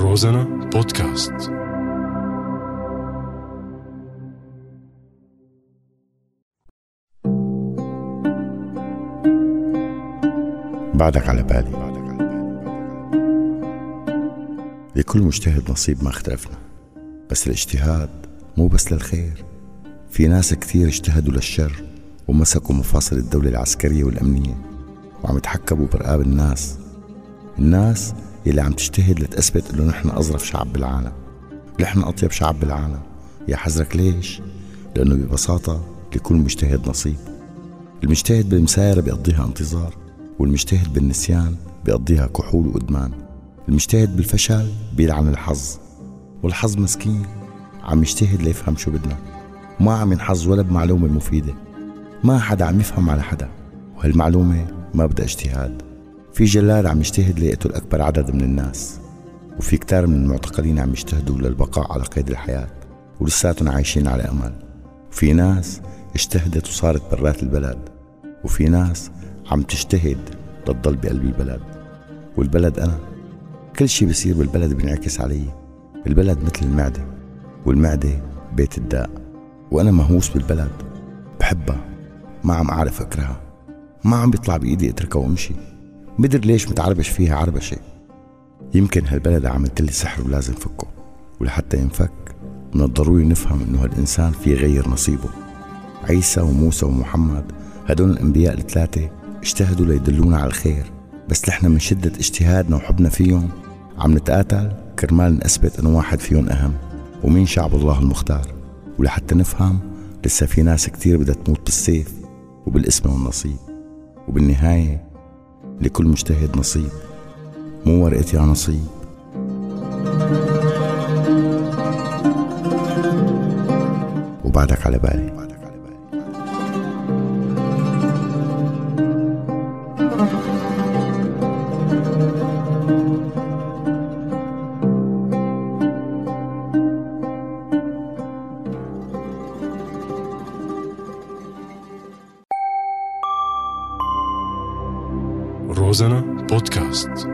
روزانا بودكاست. بعدك على بالي. لكل مجتهد نصيب ما اختلفنا بس الاجتهاد مو بس للخير. في ناس كثير اجتهدوا للشر ومسكوا مفاصل الدولة العسكرية والأمنية وعم يتحكموا برقاب الناس. الناس يلي عم تجتهد لتثبت إنه نحن أظرف شعب بالعالم. نحن أطيب شعب بالعالم. يا حزرك ليش؟ لأنه ببساطة لكل مجتهد نصيب. المجتهد بالمسايرة بيقضيها انتظار والمجتهد بالنسيان بيقضيها كحول وإدمان. المجتهد بالفشل بيلعن الحظ والحظ مسكين. عم يجتهد ليفهم شو بدنا. ما عم ينحظ ولا بمعلومة مفيدة. ما حدا عم يفهم على حدا. وهالمعلومة ما بدها اجتهاد. في جلاد عم يجتهد ليقتل أكبر عدد من الناس وفي كتار من المعتقلين عم يجتهدوا للبقاء على قيد الحياة ولساتهم عايشين على أمل وفي ناس اجتهدت وصارت برات البلد وفي ناس عم تجتهد لتضل بقلب البلد. والبلد أنا. كل شي بصير بالبلد بينعكس علي. البلد مثل المعدة والمعدة بيت الداء. وأنا مهووس بالبلد بحبها ما عم أعرف أكرهها ما عم بيطلع بإيدي أتركها وأمشي. مدر ليش متعربش فيها عربشة يمكن هالبلد عملت لي سحر ولازم فكه ولحتى ينفك من الضروري نفهم إنه هالإنسان في غير نصيبه. عيسى وموسى ومحمد هدول الأنبياء الثلاثة اجتهدوا ليدلونا على الخير بس نحن من شدة اجتهادنا وحبنا فيهم عم نتقاتل كرمال نثبت إنه واحد فيهم أهم ومين شعب الله المختار؟ ولحتى نفهم لسه في ناس كتير بدها تموت بالسيف وبالاسم والنصيب. وبالنهاية لكل مجتهد نصيب مو ورقة يا نصيب. وبعدك على بالي. روزانا بودكاست.